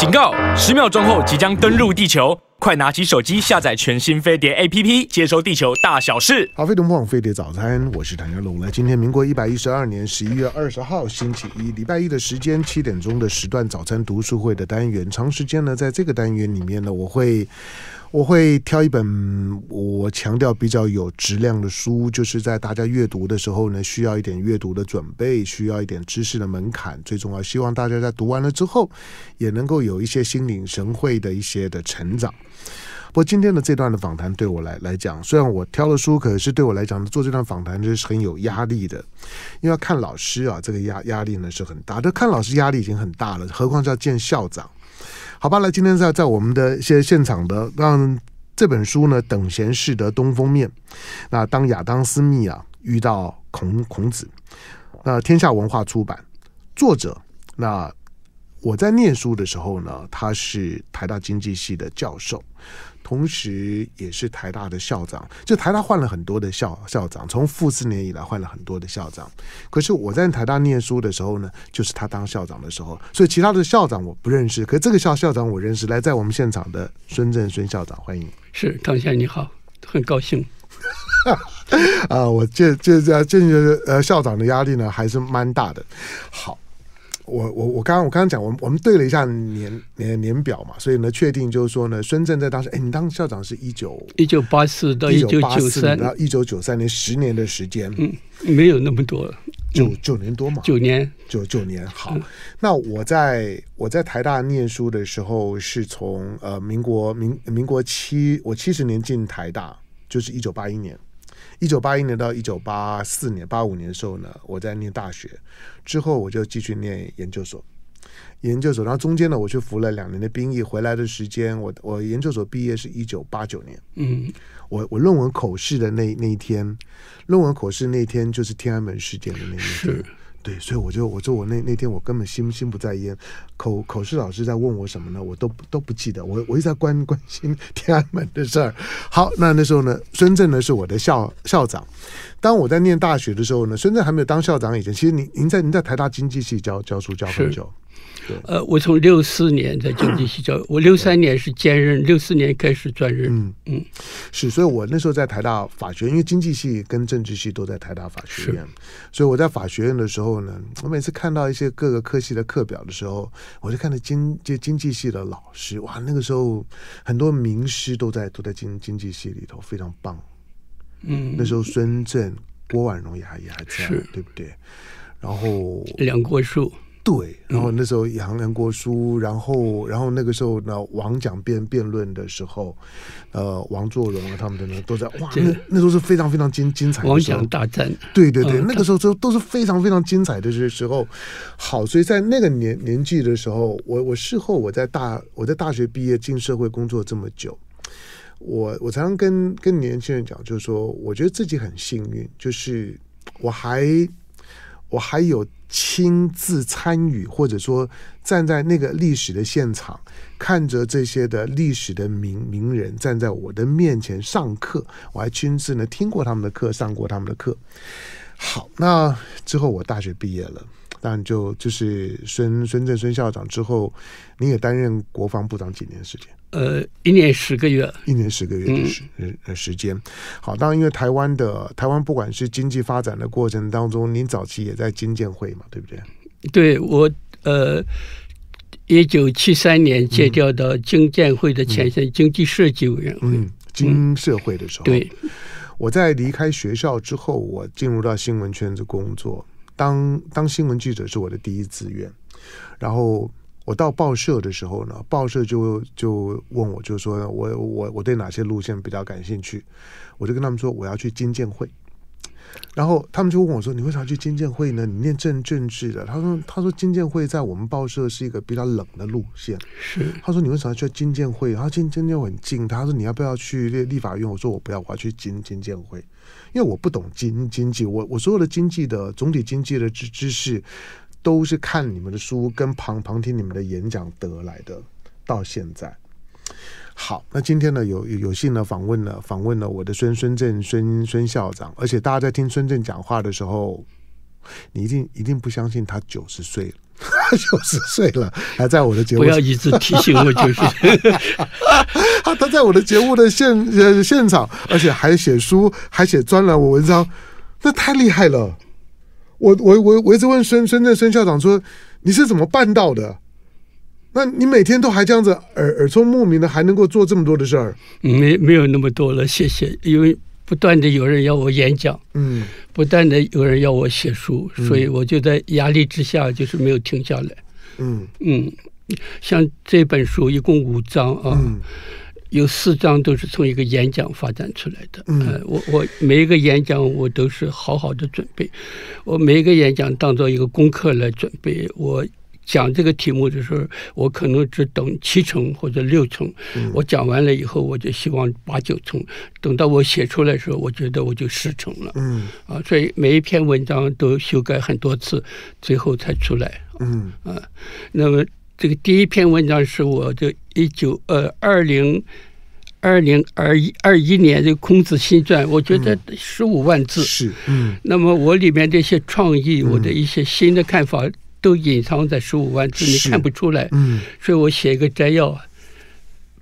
警告！十秒钟后即将登陆地球，快拿起手机下载全新飞碟 APP，接收地球大小事。好，飞碟网飞碟早餐，我是谭家龙。来，今天民国一百一十二年十一月二十号星期一，礼拜一的时间七点钟的时段早餐读书会的单元，长时间呢，在这个单元里面呢，我会。我会挑一本我强调比较有质量的书，就是在大家阅读的时候呢，需要一点阅读的准备，需要一点知识的门槛。最重要，希望大家在读完了之后，也能够有一些心领神会的一些的成长。不过今天的这段的访谈对我来来讲，虽然我挑了书，可是对我来讲做这段访谈就是很有压力的，因为要看老师啊，这个压压力呢是很大的。看老师压力已经很大了，何况是要见校长。好吧，来，今天在在我们的一些现场的，让这本书呢，等闲识得东风面。那当亚当斯密啊遇到孔孔子，那天下文化出版，作者那我在念书的时候呢，他是台大经济系的教授。同时也是台大的校长，就台大换了很多的校校长，从傅斯年以来换了很多的校长。可是我在台大念书的时候呢，就是他当校长的时候，所以其他的校长我不认识，可是这个校校长我认识。来，在我们现场的孙正孙校长，欢迎。是唐先生你好，很高兴。啊，我这这这这呃校长的压力呢还是蛮大的。好。我我我刚刚我刚刚讲，我们我们对了一下年年年表嘛，所以呢，确定就是说呢，孙正在当时，哎，你当校长是一九一九八四到一九九三，到一九九三年十年的时间，嗯，没有那么多，九九年多嘛，九年九九年。好，嗯、那我在我在台大念书的时候，是从呃民国民民国七我七十年进台大，就是一九八一年。一九八一年到一九八四年、八五年的时候呢，我在念大学，之后我就继续念研究所，研究所，然后中间呢，我去服了两年的兵役，回来的时间，我我研究所毕业是一九八九年，嗯，我我论文口试的那那一天，论文口试那天就是天安门事件的那一天。是。对，所以我就我说我那那天我根本心心不在焉，口口试老师在问我什么呢？我都都不记得，我我一直在关 关心天安门的事儿。好，那那时候呢，孙正呢是我的校校长。当我在念大学的时候呢，孙正还没有当校长以前，其实您您在您在台大经济系教教书教很久。呃，我从六四年在经济系教，我六三年是兼任，六四年开始转任。嗯嗯，是，所以我那时候在台大法学院，因为经济系跟政治系都在台大法学院，所以我在法学院的时候呢，我每次看到一些各个科系的课表的时候，我就看到经就经济系的老师，哇，那个时候很多名师都在都在经经济系里头，非常棒。嗯，那时候孙正、郭婉容也还也还在，对不对？然后梁国书。对，然后那时候杨杨国书，然后然后那个时候呢，王蒋辩辩论的时候，呃，王作荣啊，他们的呢都在哇，那那都是非常非常精精彩的。王蒋大战，对对对，嗯、那个时候都都是非常非常精彩的这时候。好，所以在那个年年纪的时候，我我事后我在大我在大学毕业进社会工作这么久，我我常常跟跟年轻人讲，就是说，我觉得自己很幸运，就是我还我还有。亲自参与，或者说站在那个历史的现场，看着这些的历史的名名人站在我的面前上课，我还亲自呢听过他们的课，上过他们的课。好，那之后我大学毕业了，当然就就是孙孙正孙校长之后，你也担任国防部长几年时间？呃，一年十个月，一年十个月的时、嗯、时间。好，当然，因为台湾的台湾，不管是经济发展的过程当中，您早期也在经建会嘛，对不对？对，我呃，一九七三年借调到经建会的前身经济设计委员会，嗯，经社会的时候。嗯、对，我在离开学校之后，我进入到新闻圈子工作，当当新闻记者是我的第一志愿，然后。我到报社的时候呢，报社就就问我，就说我我我对哪些路线比较感兴趣，我就跟他们说我要去金建会，然后他们就问我说，你为啥去金建会呢？你念政政治的，他说他说金建会在我们报社是一个比较冷的路线，是他说你为啥要去金建会？他说经经建会很近，他说你要不要去立立法院？我说我不要，我要去金金建会，因为我不懂经经济，我我所有的经济的总体经济的知知识。都是看你们的书跟旁旁听你们的演讲得来的。到现在，好，那今天呢有有幸呢访问了访问了我的孙孙正孙孙校长，而且大家在听孙正讲话的时候，你一定一定不相信他九十岁了。九十岁了，还在我的节目。不要一直提醒我，就是他 他在我的节目的现呃现场，而且还写书，还写专栏我文章，那太厉害了。我我我我一直问孙孙正孙校长说，你是怎么办到的？那你每天都还这样子耳耳聪目明的，还能够做这么多的事儿？没没有那么多了，谢谢。因为不断的有人要我演讲，嗯，不断的有人要我写书，嗯，所以我就在压力之下，就是没有停下来。嗯嗯，像这本书一共五章啊，嗯，有四章都是从一个演讲发展出来的。嗯，呃，我我每一个演讲我都是好好的准备，我每一个演讲当做一个功课来准备我。讲这个题目的时候，我可能只等七成或者六成。我讲完了以后，我就希望八九成。等到我写出来的时候，我觉得我就十成了。嗯啊，所以每一篇文章都修改很多次，最后才出来。嗯啊，那么这个第一篇文章是我的一九呃二零二零二一二一年的《孔子新传》，我觉得十五万字。是嗯。那么我里面的一些创意，我的一些新的看法。都隐藏在十五万字，你看不出来。嗯，所以我写一个摘要，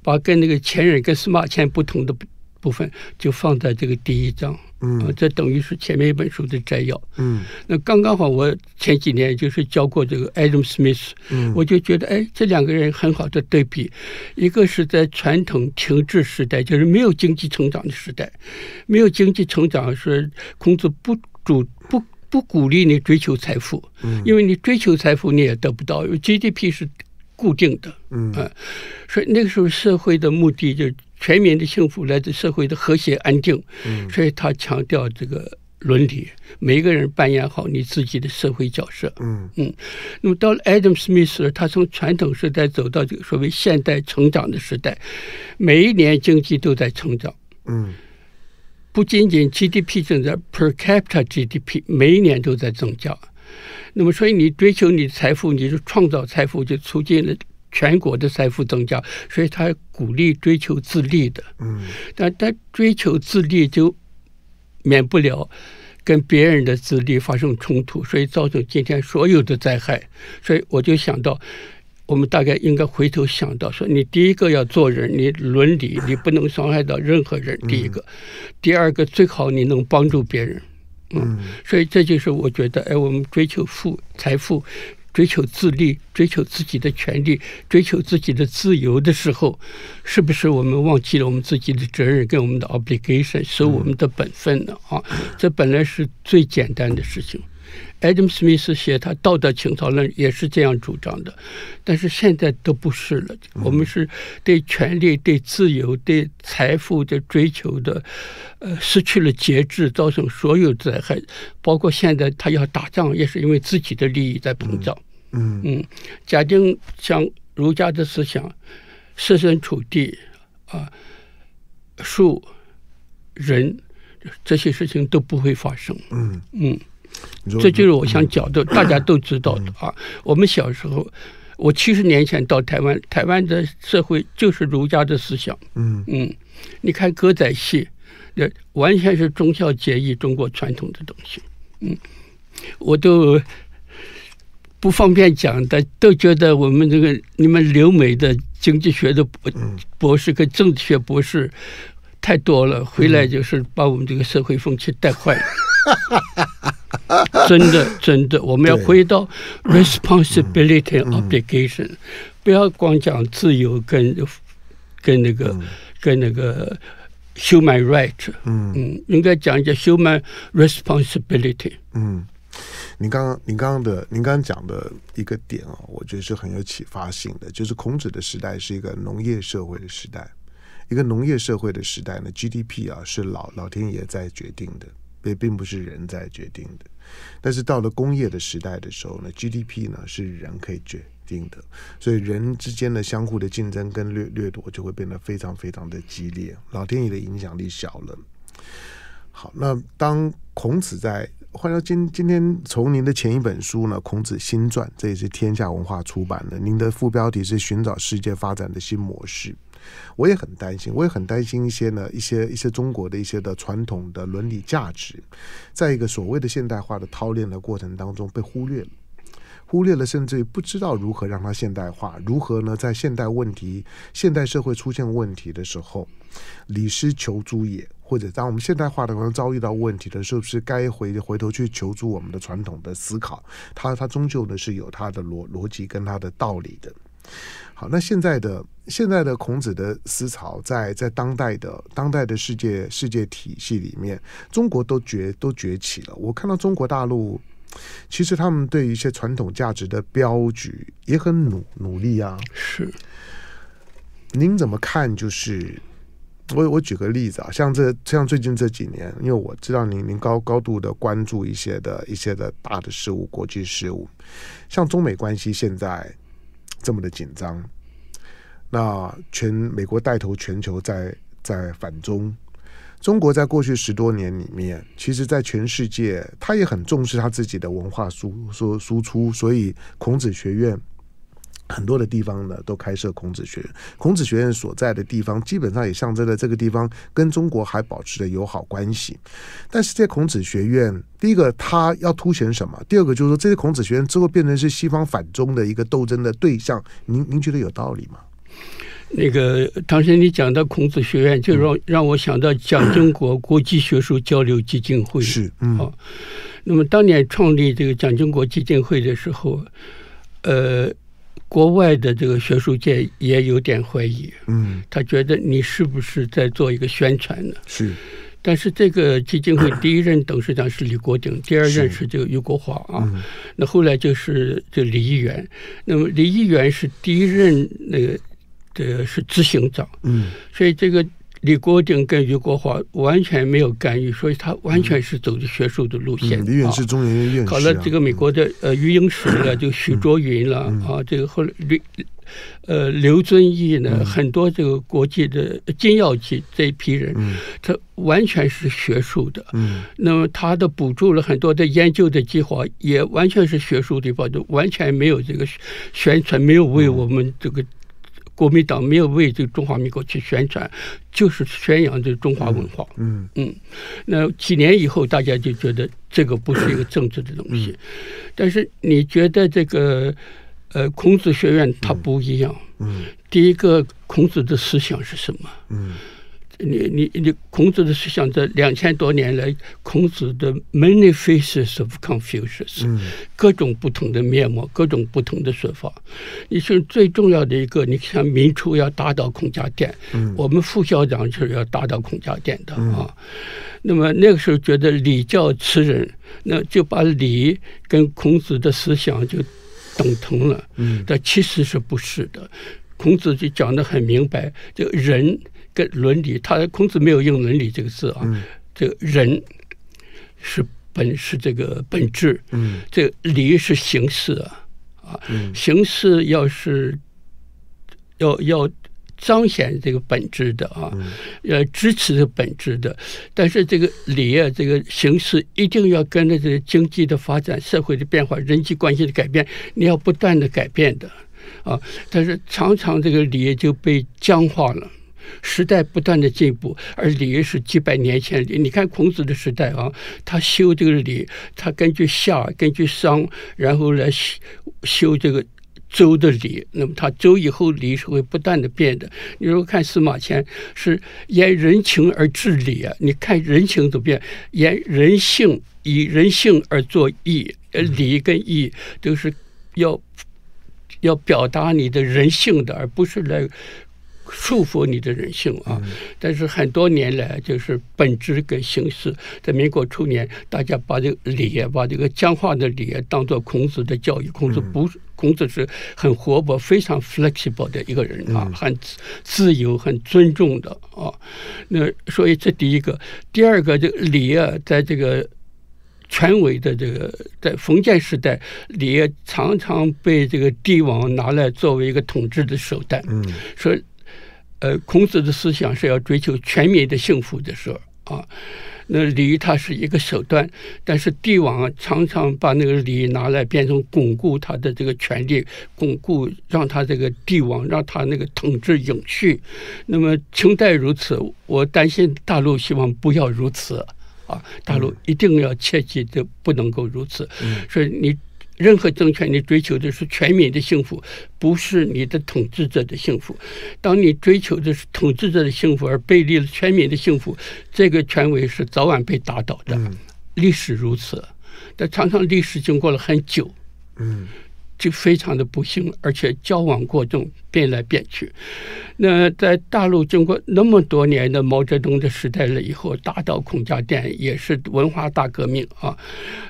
把跟那个前人跟司马迁不同的部分就放在这个第一章。嗯，这等于是前面一本书的摘要。嗯，那刚刚好，我前几年就是教过这个 Adam Smith，嗯，我就觉得，哎，这两个人很好的对比，一个是在传统停滞时代，就是没有经济成长的时代，没有经济成长是孔子不主不。不鼓励你追求财富，因为你追求财富你也得不到，因为 GDP 是固定的，嗯，所以那个时候社会的目的就是全民的幸福来自社会的和谐安定，嗯，所以他强调这个伦理，每一个人扮演好你自己的社会角色，嗯。嗯，那么到了 Adam Smith，他从传统时代走到这个所谓现代成长的时代，每一年经济都在成长，嗯。不仅仅 GDP 正在，per capita GDP 每一年都在增加。那么，所以你追求你的财富，你就创造财富，就促进了全国的财富增加。所以，他鼓励追求自立的。嗯。但但追求自立就免不了跟别人的自利发生冲突，所以造成今天所有的灾害。所以，我就想到。我们大概应该回头想到说，你第一个要做人，你伦理，你不能伤害到任何人。第一个，第二个最好你能帮助别人。嗯，所以这就是我觉得，哎，我们追求富财富，追求自立，追求自己的权利，追求自己的自由的时候，是不是我们忘记了我们自己的责任跟我们的 obligation，是我们的本分呢？啊，这本来是最简单的事情。Adam Smith 写他道德情操论也是这样主张的，但是现在都不是了。我们是对权力、对自由、对财富的追求的，呃，失去了节制，造成所有灾害。包括现在他要打仗，也是因为自己的利益在膨胀。嗯嗯，假定像儒家的思想，设身处地啊，树人这些事情都不会发生。嗯嗯。这就是我想讲的，大家都知道的啊。我们小时候，我七十年前到台湾，台湾的社会就是儒家的思想。嗯嗯，你看歌仔戏，那完全是忠孝节义中国传统的东西。嗯，我都不方便讲的，都觉得我们这个你们留美的经济学的博博士跟政治学博士太多了，回来就是把我们这个社会风气带坏了。真的，真的，我们要回到 responsibility and obligation，嗯。嗯、不要光讲自由跟跟那个、嗯、跟那个 human right，嗯。嗯，应该讲一下 human responsibility。嗯，您刚刚您刚刚的您刚刚讲的一个点啊，我觉得是很有启发性的，就是孔子的时代是一个农业社会的时代，一个农业社会的时代呢，GDP 啊是老老天爷在决定的。也并不是人在决定的，但是到了工业的时代的时候呢，GDP 呢是人可以决定的，所以人之间的相互的竞争跟掠掠夺就会变得非常非常的激烈，老天爷的影响力小了。好，那当孔子在，换到今今天从您的前一本书呢，《孔子新传》，这也是天下文化出版的，您的副标题是寻找世界发展的新模式。我也很担心，我也很担心一些呢，一些一些中国的一些的传统的伦理价值，在一个所谓的现代化的操练的过程当中被忽略了，忽略了甚至于不知道如何让它现代化，如何呢？在现代问题、现代社会出现问题的时候，李师求诸也，或者当我们现代化的可能遭遇到问题的时候，是不是该回回头去求诸我们的传统的思考？它它终究呢是有它的逻逻辑跟它的道理的。好，那现在的现在的孔子的思潮在，在在当代的当代的世界世界体系里面，中国都崛都崛起了。我看到中国大陆，其实他们对于一些传统价值的标举也很努努力啊。是，您怎么看？就是我我举个例子啊，像这像最近这几年，因为我知道您您高高度的关注一些的一些的大的事物，国际事务，像中美关系现在。这么的紧张，那全美国带头全球在在反中，中国在过去十多年里面，其实，在全世界，他也很重视他自己的文化输输输出，所以孔子学院。很多的地方呢，都开设孔子学院。孔子学院所在的地方，基本上也象征了这个地方跟中国还保持着友好关系。但是，这孔子学院，第一个，它要凸显什么？第二个，就是说，这些孔子学院之后变成是西方反中的一个斗争的对象。您您觉得有道理吗？那个唐先生，你讲到孔子学院，就让、嗯、让我想到蒋经国国际学术交流基金会。是，嗯。好，那么当年创立这个蒋经国基金会的时候，呃。国外的这个学术界也有点怀疑，嗯，他觉得你是不是在做一个宣传呢？是，但是这个基金会第一任董事长是李国鼎，第二任是这个俞国华啊，那后来就是这李议员，那么李议员是第一任那个这个是执行长，嗯，所以这个。李国鼎跟余国华完全没有干预，所以他完全是走的学术的路线。李远是中研院院士，考了这个美国的呃余英时了，就许卓云了啊，这个后来刘呃刘遵义呢，很多这个国际的金耀基这一批人，他完全是学术的。嗯，那么他的补助了很多的研究的计划，也完全是学术的，方就完全没有这个宣传，没有为我们这个。国民党没有为这个中华民国去宣传，就是宣扬这个中华文化。嗯嗯，那几年以后，大家就觉得这个不是一个政治的东西。但是你觉得这个呃孔子学院它不一样？嗯，第一个孔子的思想是什么？嗯。你你你，孔子的思想在两千多年来，孔子的 many faces of Confucius，各种不同的面貌，各种不同的说法。你是最重要的一个，你像明初要打倒孔家店，我们副校长就是要打倒孔家店的啊。那么那个时候觉得礼教词人，那就把礼跟孔子的思想就等同了。但其实是不是的，孔子就讲得很明白，这个人。跟伦理，他孔子没有用伦理这个字啊。嗯、这个人是本是这个本质，嗯，这个礼是形式啊，啊，嗯、形式要是要要彰显这个本质的啊，嗯、要支持这个本质的，但是这个礼啊，这个形式一定要跟着这个经济的发展、社会的变化、人际关系的改变，你要不断的改变的啊。但是常常这个礼就被僵化了。时代不断的进步，而礼是几百年前的。你看孔子的时代啊，他修这个礼，他根据夏，根据商，然后来修修这个周的礼。那么他周以后礼是会不断的变的。你如果看司马迁是沿人情而治礼啊，你看人情怎么变？沿人性，以人性而作义，礼跟义都是要要表达你的人性的，而不是来。束缚你的人性啊！但是很多年来，就是本质跟形式，在民国初年，大家把这个礼，把这个僵化的礼当做孔子的教育。孔子不，孔子是很活泼、非常 flexible 的一个人啊，很自由、很尊重的啊。那所以这第一个，第二个，这个礼啊，在这个权威的这个在封建时代，礼常常被这个帝王拿来作为一个统治的手段。嗯，说。呃，孔子的思想是要追求全民的幸福的时候啊，那礼它是一个手段，但是帝王常常把那个礼拿来变成巩固他的这个权力，巩固让他这个帝王让他那个统治永续。那么清代如此，我担心大陆希望不要如此啊，大陆一定要切记的不能够如此。所以你任何政权你追求的是全民的幸福，不是你的统治者的幸福。当你追求的是统治者的幸福而背离了全民的幸福，这个权威是早晚被打倒的。历史如此，但常常历史经过了很久。嗯。就非常的不幸，而且交往过重，变来变去。那在大陆经过那么多年的毛泽东的时代了以后，打倒孔家店也是文化大革命啊，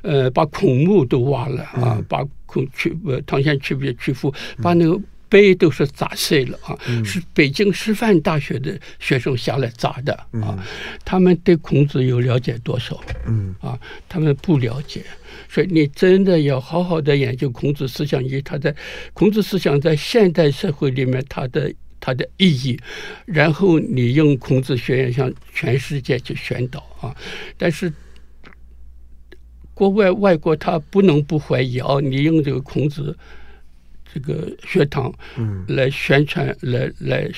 呃，把孔墓都挖了啊，把孔去呃唐先去别曲阜把那个碑都是砸碎了啊，是北京师范大学的学生下来砸的啊，他们对孔子有了解多少？嗯啊，他们不了解。所以你真的要好好的研究孔子思想以及他在孔子思想在现代社会里面他的它的意义，然后你用孔子学院向全世界去宣导啊！但是国外外国他不能不怀疑啊！你用这个孔子这个学堂嗯。来宣传，来来，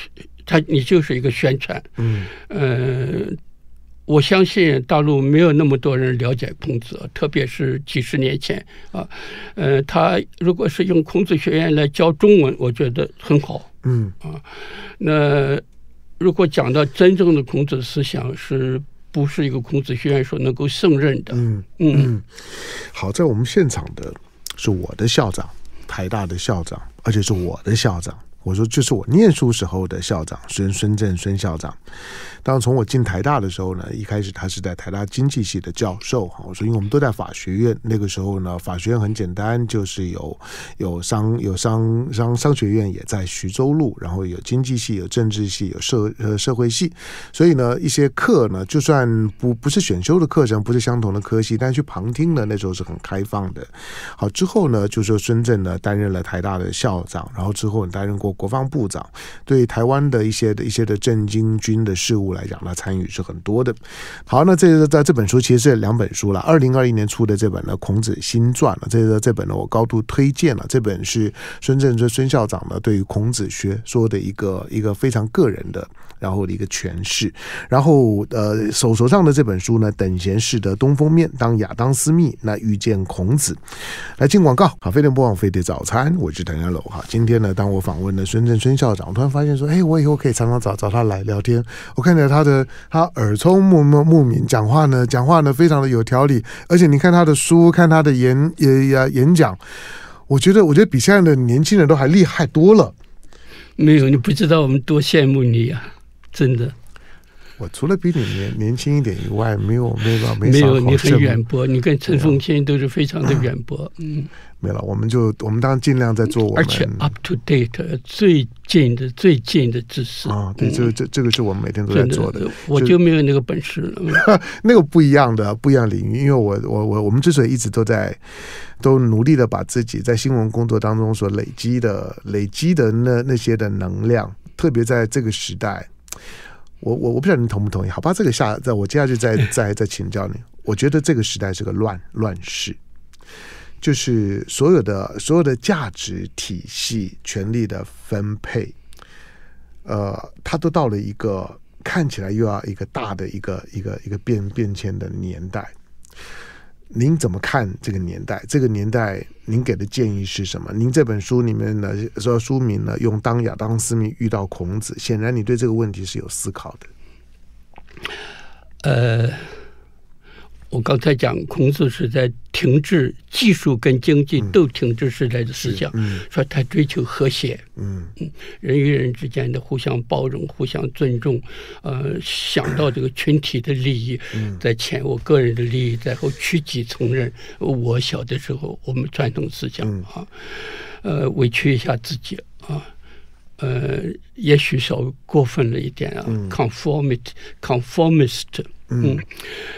他你就是一个宣传，嗯。呃。我相信大陆没有那么多人了解孔子，特别是几十年前啊，呃，他如果是用孔子学院来教中文，我觉得很好，嗯。啊，那如果讲到真正的孔子思想，是不是一个孔子学院所能够胜任的？嗯嗯，好，在我们现场的是我的校长，台大的校长，而且是我的校长。我说，这是我念书时候的校长孙孙正孙校长。当从我进台大的时候呢，一开始他是在台大经济系的教授。我说，因为我们都在法学院，那个时候呢，法学院很简单，就是有有商有商商商学院也在徐州路，然后有经济系、有政治系、有社呃社会系，所以呢，一些课呢，就算不不是选修的课程，不是相同的科系，但是去旁听呢，那时候是很开放的。好，之后呢，就说孙正呢担任了台大的校长，然后之后担任过国防部长，对台湾的一些的一些的政经军的事务。来讲，他参与是很多的。好，那这个在这本书其实是两本书了。二零二一年出的这本呢，《孔子新传》了，这个这本呢，我高度推荐了。这本是孙正这孙校长呢，对于孔子学说的一个一个非常个人的。然后的一个诠释，然后呃手手上的这本书呢，等闲识得东风面，当亚当斯密那遇见孔子，来进广告。好，飞碟播放飞碟早餐，我是谭家楼哈。今天呢，当我访问孙正孙校长，我突然发现说，哎，我以后可以常常找找他来聊天。我看着他的他耳聪目目目明，讲话呢讲话呢非常的有条理，而且你看他的书，看他的演演演，演讲，我觉得我觉得比现在的年轻人都还厉害多了。没有，你不知道我们多羡慕你呀、啊。真的，我除了比你年年轻一点以外，没有没有没没有 你很远播，你跟陈凤清都是非常的远播，嗯，没了，我们就我们当然尽量在做我们，而且 up to date 最近的最近的知识。啊，对，这个这这个是我们每天都在做的，我就没有那个本事了，那个不一样的不一样领域，因为我我我我们之所以一直都在都努力的把自己在新闻工作当中所累积的累积的那那些的能量，特别在这个时代。我我我不知道你同不同意？好吧，这个下在我接下去再 再再请教你。我觉得这个时代是个乱乱世，就是所有的所有的价值体系、权力的分配，呃，它都到了一个看起来又要一个大的一个一个一个变变迁的年代。您怎么看这个年代？这个年代，您给的建议是什么？您这本书里面呢，说书名呢，用“当亚当斯密遇到孔子”，显然你对这个问题是有思考的。呃。我刚才讲，孔子是在停滞技术跟经济都停滞时代的思想，嗯、说他追求和谐，嗯。嗯，人与人之间的互相包容、互相尊重，呃，想到这个群体的利益在前，我个人的利益在后，屈己从人。我小的时候，我们传统思想啊，呃，委屈一下自己啊，呃，也许稍微过分了一点啊，conformist，conformist。嗯，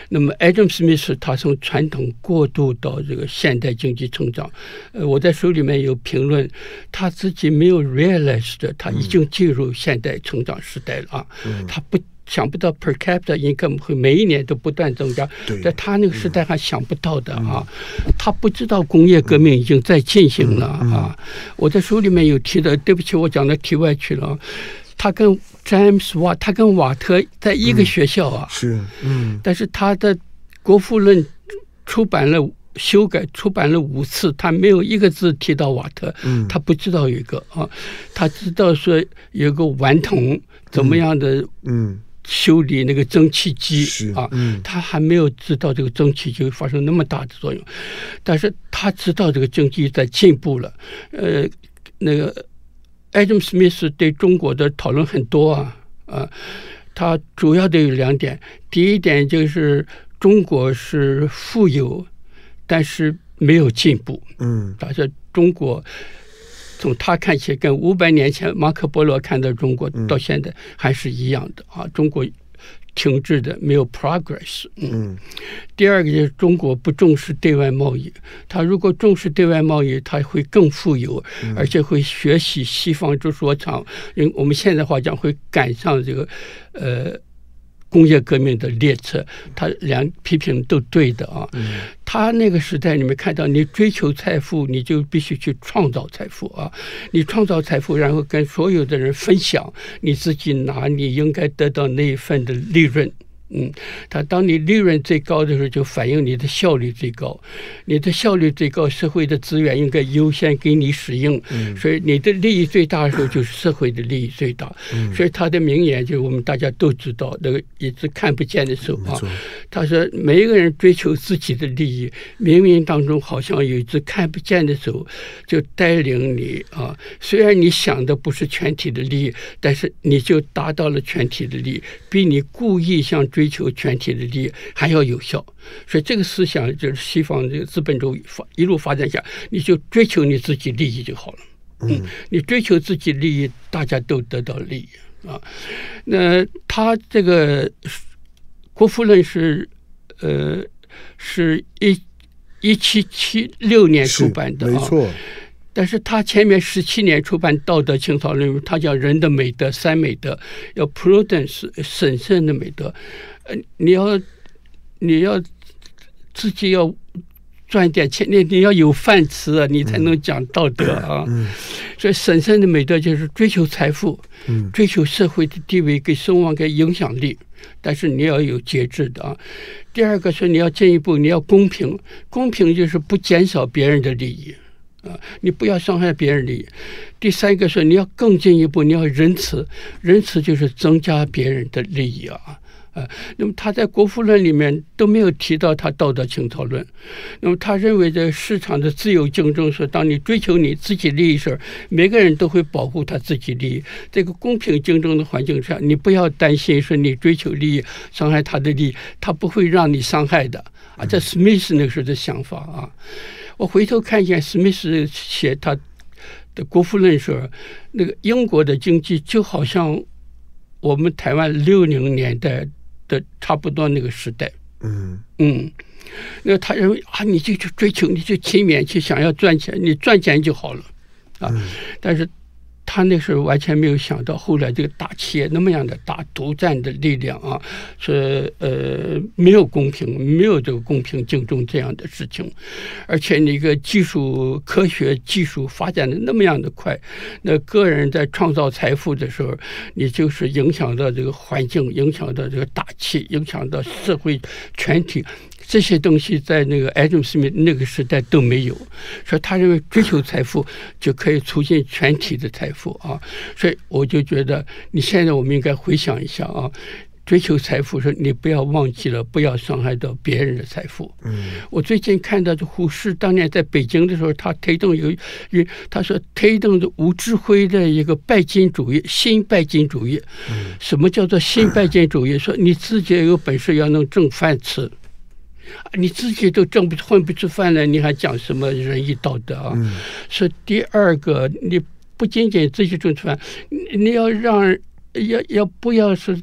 那么 Adam Smith 他从传统过渡到这个现代经济成长，呃，我在书里面有评论，他自己没有 realized 他已经进入现代成长时代了啊，嗯、他不想不到 per capita income 会每一年都不断增加，在他那个时代还想不到的啊，嗯、他不知道工业革命已经在进行了啊，我在书里面有提的，对不起，我讲到题外去了。他跟詹姆斯瓦，他跟瓦特在一个学校啊，嗯、是，嗯，但是他的《国富论》出版了修改出版了五次，他没有一个字提到瓦特，嗯，他不知道有一个啊，他知道说有个顽童怎么样的，嗯，修理那个蒸汽机啊，嗯，他还没有知道这个蒸汽机会发生那么大的作用，但是他知道这个蒸汽在进步了，呃，那个 Adam Smith 对中国的讨论很多啊，啊，他主要的有两点，第一点就是中国是富有。但是没有进步，嗯，他说中国从他看起来跟五百年前马可波罗看到中国到现在还是一样的啊，中国停滞的没有 progress，嗯。第二个就是中国不重视对外贸易，他如果重视对外贸易，他会更富有，而且会学习西方之所长，用我们现在话讲会赶上这个呃。工业革命的列车，他两批评都对的啊。他那个时代，你们看到，你追求财富，你就必须去创造财富啊。你创造财富，然后跟所有的人分享，你自己拿你应该得到那一份的利润。嗯，他当你利润最高的时候，就反映你的效率最高。你的效率最高，社会的资源应该优先给你使用。嗯，所以你的利益最大的时候，就是社会的利益最大。嗯，所以他的名言就是我们大家都知道，那个一只看不见的手啊，他说每一个人追求自己的利益，冥冥当中好像有一只看不见的手就带领你啊。虽然你想的不是全体的利益，但是你就达到了全体的利益，比你故意想追。追求全体的利益还要有效，所以这个思想就是西方这个资本主义发一路发展下，你就追求你自己利益就好了。嗯，你追求自己利益，大家都得到利益啊。那他这个《国富论》是呃，是一一七七六年出版的，没错。但是他前面十七年出版《道德情操论》，他讲人的美德三美德，要 prudence 审慎的美德。呃，你要你要自己要赚点钱，你你要有饭吃啊，你才能讲道德啊。所以神圣的美德就是追求财富，嗯、追求社会的地位跟声望跟影响力，但是你要有节制的啊。第二个是你要进一步，你要公平，公平就是不减少别人的利益啊，你不要伤害别人利益。第三个是你要更进一步，你要仁慈，仁慈就是增加别人的利益啊。啊，那么他在《国富论》里面都没有提到他道德情操论。那么他认为，在市场的自由竞争时，当你追求你自己利益时，每个人都会保护他自己利益。这个公平竞争的环境下，你不要担心说你追求利益伤害他的利益，他不会让你伤害的。啊，这史密斯那个时候的想法啊。我回头看见史密斯写他的《国富论》时，那个英国的经济就好像我们台湾六零年代。的差不多那个时代，嗯。嗯，那他认为啊，你就去追求，你就勤勉去想要赚钱，你赚钱就好了，啊，嗯、但是。他那时候完全没有想到，后来这个大企业那么样的大独占的力量啊，是呃没有公平，没有这个公平竞争这样的事情，而且那个技术科学技术发展的那么样的快，那个人在创造财富的时候，你就是影响到这个环境，影响到这个大气，影响到社会全体。这些东西在那个艾德姆斯密那个时代都没有，所以他认为追求财富就可以促进全体的财富啊，所以我就觉得你现在我们应该回想一下啊，追求财富说你不要忘记了，不要伤害到别人的财富。嗯，我最近看到的胡适当年在北京的时候，他推动有一他说推动的吴志辉的一个拜金主义，新拜金主义。嗯，什么叫做新拜金主义？说你自己有本事要能挣饭吃。你自己都挣不混不出饭来，你还讲什么仁义道德啊？是、嗯、第二个，你不仅仅自己挣出饭，你要让要要不要是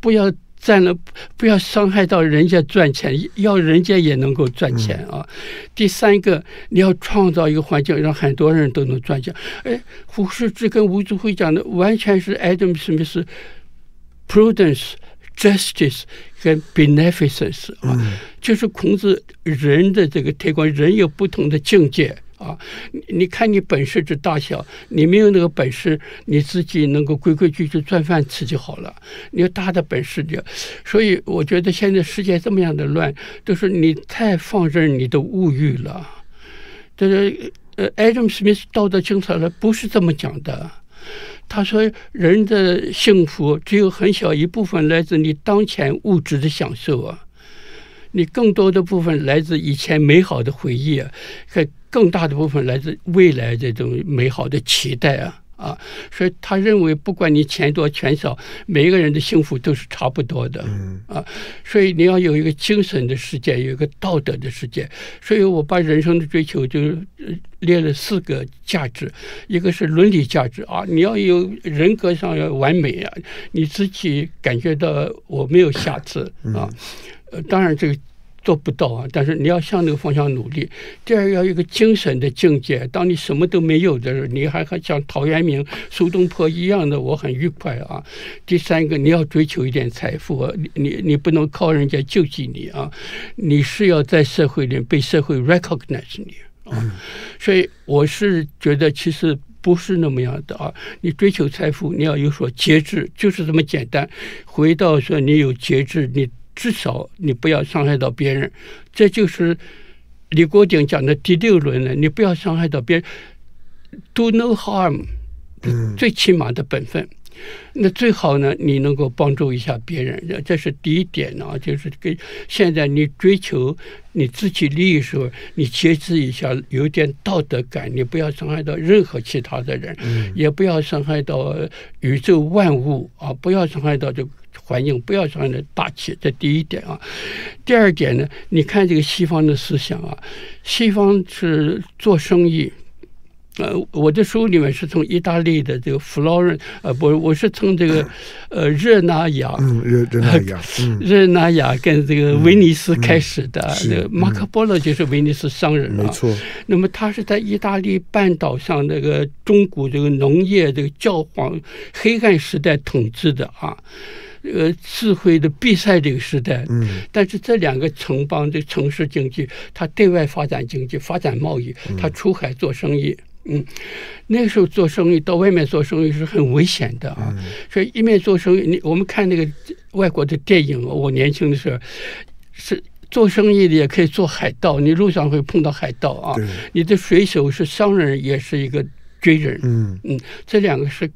不要占了，不要伤害到人家赚钱，要人家也能够赚钱啊。嗯、第三个，你要创造一个环境，让很多人都能赚钱。哎，胡适之跟吴志辉讲的完全是 Adam Smith prudence。Justice 跟 Beneficence 啊，就是孔子人的这个推广，人有不同的境界啊，你看你本事之大小，你没有那个本事，你自己能够规规矩矩赚饭吃就好了。你有大的本事的，所以我觉得现在世界这么样的乱，都是你太放任你的物欲了。这是呃，Adam Smith 道德经上来不是这么讲的。他说，人的幸福只有很小一部分来自你当前物质的享受啊，你更多的部分来自以前美好的回忆啊，和更大的部分来自未来这种美好的期待啊。啊，所以他认为，不管你钱多钱少，每一个人的幸福都是差不多的。啊，所以你要有一个精神的世界，有一个道德的世界。所以我把人生的追求就列了四个价值，一个是伦理价值啊，你要有人格上要完美啊，你自己感觉到我没有瑕疵啊。呃，当然这个。做不到啊！但是你要向那个方向努力。第二，要有一个精神的境界。当你什么都没有的时候，你还还像陶渊明、苏东坡一样的，我很愉快啊。第三个，你要追求一点财富，你你你不能靠人家救济你啊！你是要在社会里被社会 recognize 你啊。所以我是觉得，其实不是那么样的啊。你追求财富，你要有所节制，就是这么简单。回到说，你有节制，你。至少你不要伤害到别人，这就是李国鼎讲的第六轮了。你不要伤害到别人，do no harm，最起码的本分。那最好呢，你能够帮助一下别人，这是第一点啊。就是跟现在你追求你自己利益的时候，你节制一下，有点道德感，你不要伤害到任何其他的人，也不要伤害到宇宙万物啊，不要伤害到这个。环境不要伤害大气，这第一点啊。第二点呢，你看这个西方的思想啊，西方是做生意。呃，我的书里面是从意大利的这个佛罗伦，呃，不，我是从这个 呃热那亚，嗯，热热那亚，嗯，热那亚跟这个威尼斯开始的。那个马可波罗就是威尼斯商人啊。没错。那么他是在意大利半岛上那个中古这个农业这个教皇黑暗时代统治的啊。呃，智慧的比赛这个时代，嗯，但是这两个城邦的城市经济，它对外发展经济、发展贸易，它出海做生意，嗯，那个时候做生意到外面做生意是很危险的啊，所以一面做生意，你我们看那个外国的电影，我年轻的时候是做生意的也可以做海盗，你路上会碰到海盗啊，你的水手是商人，也是一个军人，嗯。嗯，这两个是。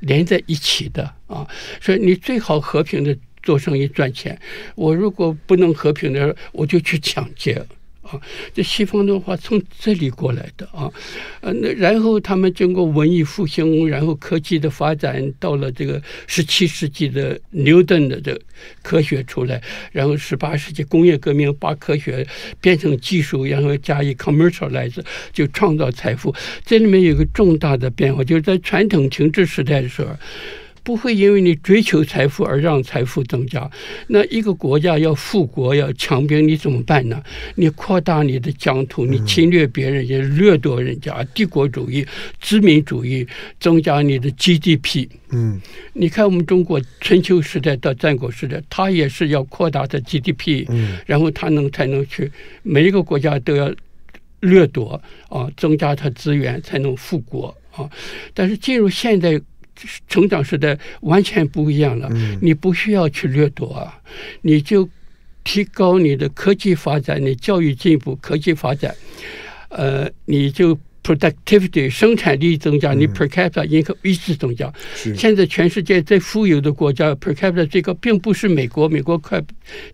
连在一起的啊，所以你最好和平的做生意赚钱。我如果不能和平的，我就去抢劫。啊，这西方的话从这里过来的啊，呃，那然后他们经过文艺复兴，然后科技的发展，到了这个十七世纪的牛顿的这科学出来，然后十八世纪工业革命把科学变成技术，然后加以 commercialize，就创造财富。这里面有个重大的变化，就是在传统停滞时代的时候。不会因为你追求财富而让财富增加。那一个国家要富国要强兵，你怎么办呢？你扩大你的疆土，你侵略别人，也掠夺人家，帝国主义、殖民主义，增加你的 GDP。嗯，你看我们中国春秋时代到战国时代，它也是要扩大它 GDP，嗯，然后它能才能去每一个国家都要掠夺啊，增加它资源才能富国啊。但是进入现代。成长时代完全不一样了，你不需要去掠夺啊，你就提高你的科技发展，你教育进步，科技发展，呃，你就。Productivity 生产力增加，你 per capita income 一直增加。现在全世界最富有的国家 per capita 最高，并不是美国，美国快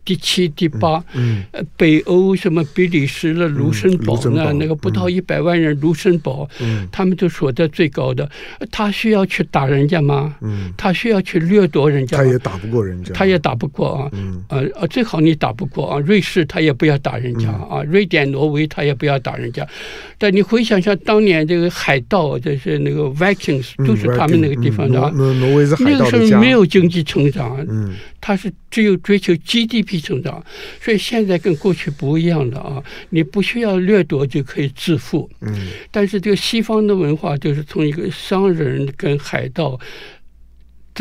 第七、第八。嗯。呃，北欧什么比利时了、卢森堡那那个不到一百万人，卢森堡，嗯，他们都所得最高的。他需要去打人家吗？嗯。他需要去掠夺人家吗？他也打不过人家。他也打不过啊。嗯。呃呃，最好你打不过啊。瑞士他也不要打人家啊。瑞典、挪威他也不要打人家。但你回想一下。当年这个海盗，就是那个 Vikings，都是他们那个地方的啊。挪威是海盗。那个时候没有经济成长，嗯，他是只有追求 GDP 成长，所以现在跟过去不一样的啊。你不需要掠夺就可以致富，嗯。但是这个西方的文化就是从一个商人跟海盗。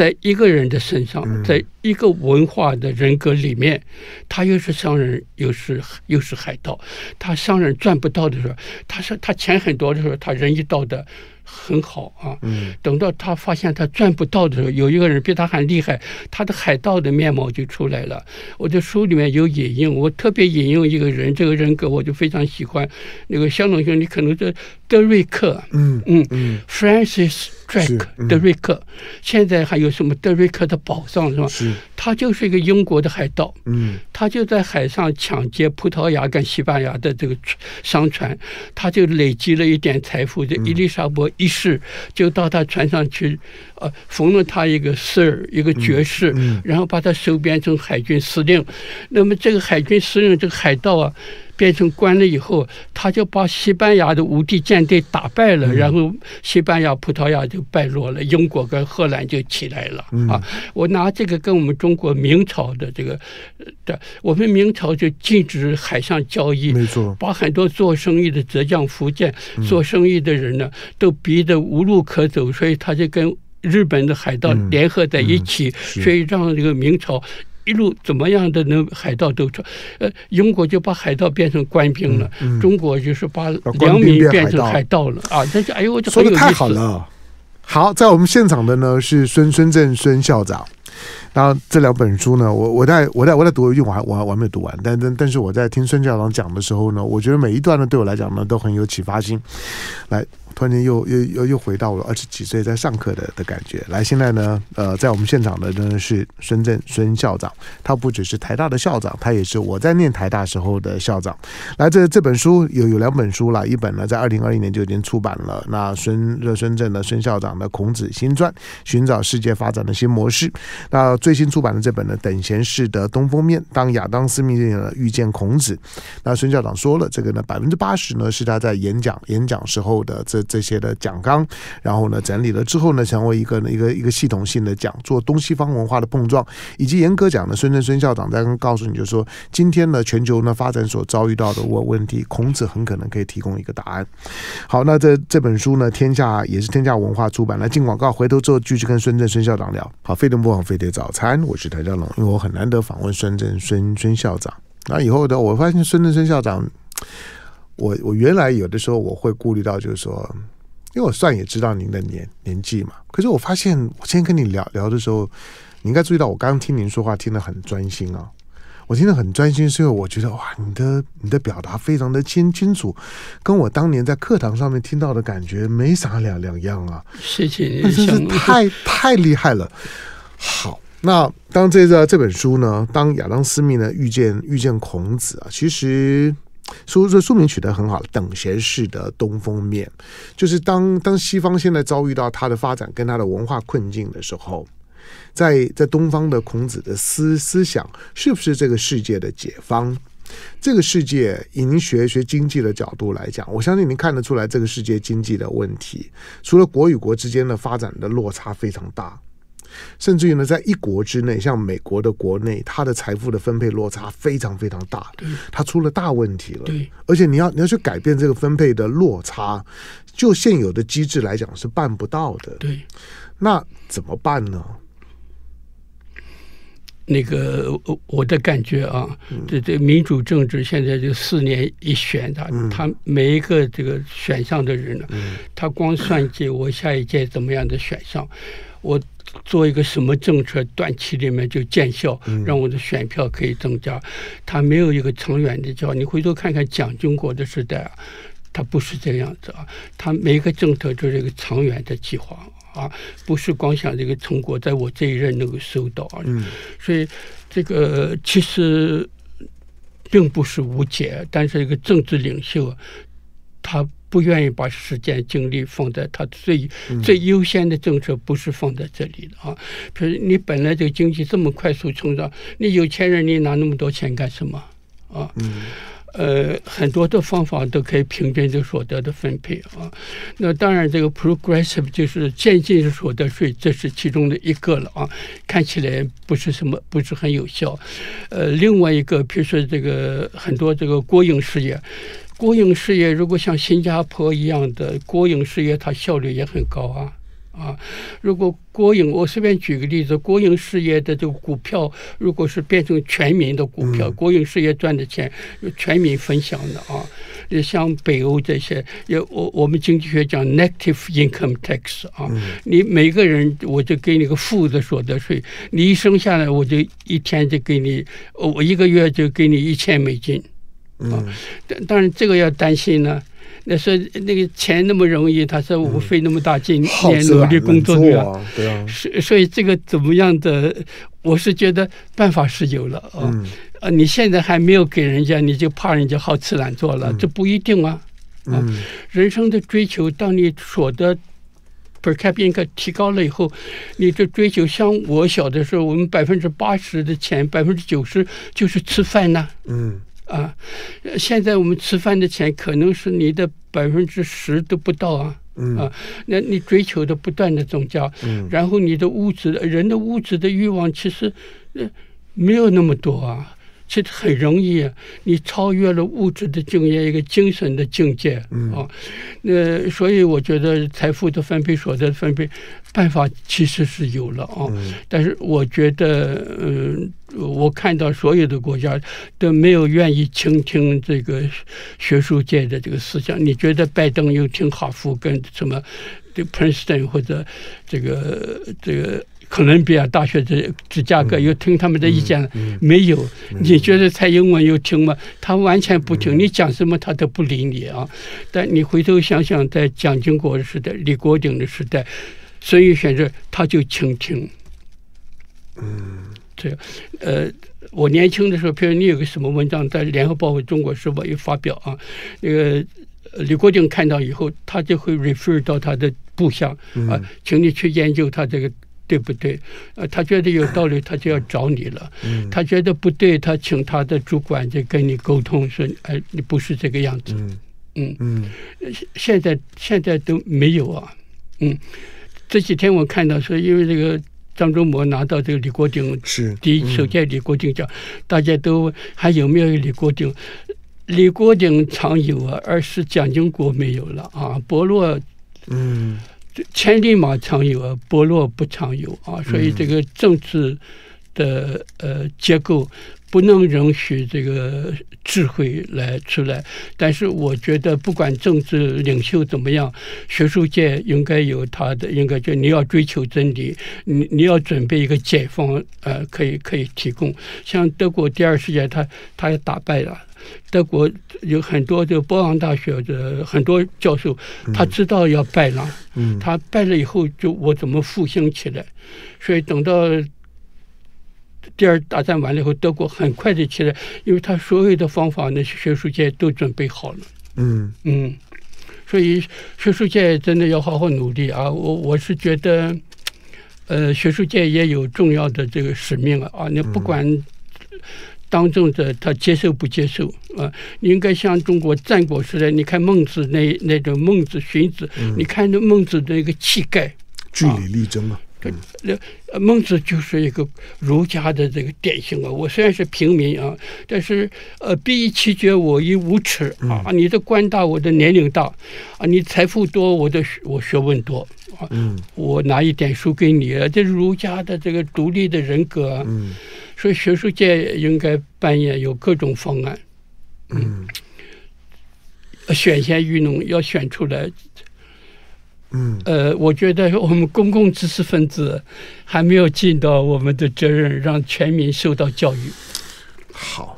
在一个人的身上，在一个文化的人格里面，他又是商人，又是又是海盗。他商人赚不到的时候，他是他钱很多的时候，他仁义道德。很好啊，等到他发现他赚不到的时候，有一个人比他还厉害，他的海盗的面貌就出来了。我的书里面有引用，我特别引用一个人，这个人格我就非常喜欢。那个香农兄，你可能是德瑞克，嗯嗯嗯，Francis Drake，德瑞克。现在还有什么德瑞克的宝藏是吧？是。他就是一个英国的海盗，嗯，他就在海上抢劫葡萄牙跟西班牙的这个商船，他就累积了一点财富。这伊丽莎白一世就到他船上去，呃，封了他一个 Sir，一个爵士，然后把他收编成海军司令。那么这个海军司令，这个海盗啊。变成官了以后，他就把西班牙的无敌舰队打败了，然后西班牙、葡萄牙就败落了，英国跟荷兰就起来了啊！我拿这个跟我们中国明朝的这个的，我们明朝就禁止海上交易，没错，把很多做生意的浙江、福建做生意的人呢，都逼得无路可走，所以他就跟日本的海盗联合在一起，所以让这个明朝。一路怎么样的能海盗都出，呃，英国就把海盗变成官兵了，嗯嗯、中国就是把良民变成海盗了啊！这就哎呦，这说的太好了。好，在我们现场的呢是孙孙正孙校长。然后这两本书呢，我我在我在我在读，因为我还我还我还没有读完，但但但是我在听孙校长讲的时候呢，我觉得每一段呢对我来讲呢都很有启发性。来。突然间又又又又回到了二十几岁在上课的的感觉。来，现在呢，呃，在我们现场的呢是孙正孙校长，他不只是台大的校长，他也是我在念台大时候的校长。来，这这本书有有两本书了，一本呢在二零二一年就已经出版了。那孙热孙正的孙校长的《孔子新传》，寻找世界发展的新模式。那最新出版的这本呢，等闲视得东风面，当亚当斯密遇见孔子。那孙校长说了，这个呢百分之八十呢是他在演讲演讲时候的这。这些的讲纲，然后呢整理了之后呢，成为一个一个一个系统性的讲座，东西方文化的碰撞，以及严格讲呢，孙正孙校长在刚告诉你，就是说今天呢全球呢发展所遭遇到的问问题，孔子很可能可以提供一个答案。好，那这这本书呢，天下也是天下文化出版。来进广告，回头之后继续跟孙正孙校长聊。好，飞碟播放飞碟早餐，我是谭家龙，因为我很难得访问孙正孙孙校长。那以后呢，我发现孙正孙校长。我我原来有的时候我会顾虑到，就是说，因为我算也知道您的年年纪嘛。可是我发现，我今天跟你聊聊的时候，你应该注意到，我刚刚听您说话听得很专心啊。我听得很专心，是因为我觉得哇，你的你的表达非常的清清楚，跟我当年在课堂上面听到的感觉没啥两两样啊。谢谢你，那真是太太厉害了。好，那当这个这本书呢，当亚当斯密呢遇见遇见孔子啊，其实。书这书名取得很好，等闲视得东风面，就是当当西方现在遭遇到它的发展跟它的文化困境的时候，在在东方的孔子的思思想是不是这个世界的解方？这个世界以您学学经济的角度来讲，我相信您看得出来这个世界经济的问题，除了国与国之间的发展的落差非常大。甚至于呢，在一国之内，像美国的国内，它的财富的分配落差非常非常大，它出了大问题了。对，而且你要你要去改变这个分配的落差，就现有的机制来讲是办不到的。对，那怎么办呢？那个我的感觉啊，这这民主政治现在就四年一选的，他每一个这个选上的人呢，他光算计我下一届怎么样的选上，我。做一个什么政策，短期里面就见效，让我的选票可以增加。他没有一个长远的计划。你回头看看蒋经国的时代啊，他不是这样子啊。他每一个政策就是一个长远的计划啊，不是光想这个成果在我这一任能够收到啊。所以这个其实并不是无解，但是一个政治领袖他。不愿意把时间精力放在他最最优先的政策，不是放在这里的啊。比如你本来这个经济这么快速成长，你有钱人你拿那么多钱干什么啊？呃，很多的方法都可以平均这所得的分配啊。那当然，这个 progressive 就是渐进所得税，这是其中的一个了啊。看起来不是什么，不是很有效。呃，另外一个，比如说这个很多这个国营事业。国营事业如果像新加坡一样的国营事业，它效率也很高啊，啊，啊。如果国营，我随便举个例子，国营事业的这个股票，如果是变成全民的股票，嗯、国营事业赚的钱全民分享的啊。像北欧这些，也我我们经济学讲 negative income tax 啊，嗯、你每个人我就给你个负的所得税，你一生下来我就一天就给你，我一个月就给你一千美金。啊，但当然这个要担心呢。那说那个钱那么容易，他说我费那么大劲，也努力工作对吧？对啊。所所以这个怎么样的，我是觉得办法是有了啊。啊，你现在还没有给人家，你就怕人家好吃懒做了，这不一定啊。啊，人生的追求，当你所得 per capita 提高了以后，你的追求，像我小的时候，我们百分之八十的钱，百分之九十就是吃饭呐。嗯。啊，现在我们吃饭的钱可能是你的百分之十都不到啊，嗯、啊，那你追求的不断的增加，嗯、然后你的物质，人的物质的欲望其实呃没有那么多啊。其实很容易，你超越了物质的境界，一个精神的境界、嗯、啊。那所以我觉得财富的分配、所得的分配办法其实是有了啊。嗯、但是我觉得，嗯，我看到所有的国家都没有愿意倾听这个学术界的这个思想。你觉得拜登又听哈佛跟什么这 Princeton 或者这个这个？哥伦比亚大学的芝加哥又听他们的意见了没有？你觉得蔡英文又听吗？他完全不听，你讲什么他都不理你啊！但你回头想想，在蒋经国的时代、李国鼎的时代、孙运璇这他就倾听。嗯，这呃，我年轻的时候，譬如你有个什么文章在《联合报》或《中国时报》有发表啊，那个李国鼎看到以后，他就会 refer 到他的部下啊，请你去研究他这个。对不对？呃，他觉得有道理，他就要找你了。嗯、他觉得不对，他请他的主管就跟你沟通说：“哎，你不是这个样子。嗯”嗯嗯。现在现在都没有啊。嗯。这几天我看到说，因为这个张忠谋拿到这个李国鼎是第一，首届李国鼎奖，嗯、大家都还有没有李国鼎？李国鼎常有啊，而是蒋经国没有了啊。伯乐，嗯。千里马常有啊，伯乐不常有啊，所以这个政治的呃结构不能容许这个智慧来出来。但是我觉得，不管政治领袖怎么样，学术界应该有他的，应该就你要追求真理，你你要准备一个解放，呃，可以可以提供。像德国第二世界，他他也打败了。德国有很多的波昂大学的很多教授，他知道要败了，嗯，他败了以后就我怎么复兴起来？所以等到第二大战完了以后，德国很快的起来，因为他所有的方法呢，学术界都准备好了，嗯嗯，所以学术界真的要好好努力啊！我我是觉得，呃，学术界也有重要的这个使命啊！你不管。当政者他接受不接受啊？你应该像中国战国时代，你看孟子那那种孟子荀子，嗯、你看那孟子的那个气概，据理力争嘛。那、嗯、孟子就是一个儒家的这个典型啊。我虽然是平民啊，但是呃，必以其绝，我以无耻啊。你的官大，我的年龄大啊。你财富多，我的我学问多啊。嗯，我拿一点书给你，这是儒家的这个独立的人格啊。嗯。所以学术界应该扮演有各种方案，嗯，选贤与能要选出来，嗯，呃，我觉得我们公共知识分子还没有尽到我们的责任，让全民受到教育。好，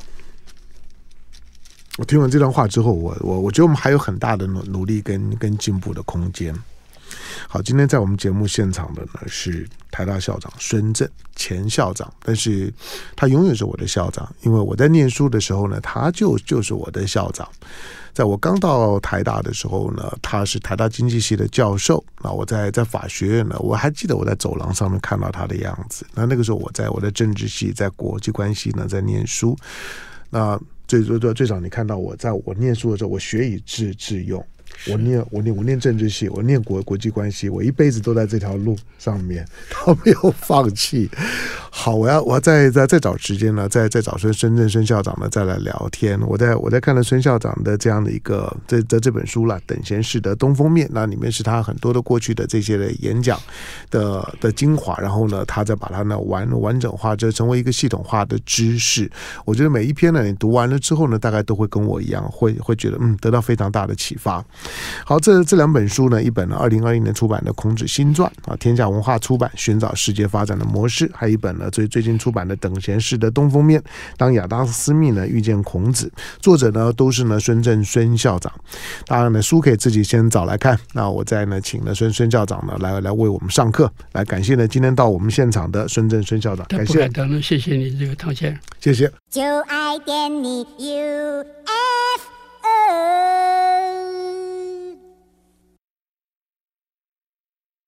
我听完这段话之后，我我我觉得我们还有很大的努努力跟跟进步的空间。好，今天在我们节目现场的呢是台大校长孙正，前校长，但是他永远是我的校长，因为我在念书的时候呢，他就就是我的校长。在我刚到台大的时候呢，他是台大经济系的教授。那我在在法学院呢，我还记得我在走廊上面看到他的样子。那那个时候我在我的政治系，在国际关系呢，在念书。那最最最最早你看到我在我念书的时候，我学以致致用。我念我念我念政治系，我念国国际关系，我一辈子都在这条路上面，他没有放弃。好，我要我要再再再找时间呢，再再找孙孙正孙校长呢再来聊天。我在我在看了孙校长的这样的一个这这这本书了，《等闲识得东风面》，那里面是他很多的过去的这些的演讲的的精华，然后呢，他再把它呢完完整化，就成为一个系统化的知识。我觉得每一篇呢，你读完了之后呢，大概都会跟我一样，会会觉得嗯，得到非常大的启发。好，这这两本书呢，一本呢二零二一年出版的《孔子新传》啊，天下文化出版《寻找世界发展的模式》，还有一本呢。最最近出版的《等闲识的东风面》，当亚当斯密呢遇见孔子，作者呢都是呢孙正孙校长。当然呢，书可以自己先找来看。那我再呢请了孙孙校长呢来来为我们上课，来感谢呢今天到我们现场的孙正孙校长，感谢。谢谢你这个唐先生，谢谢。就爱点你 U。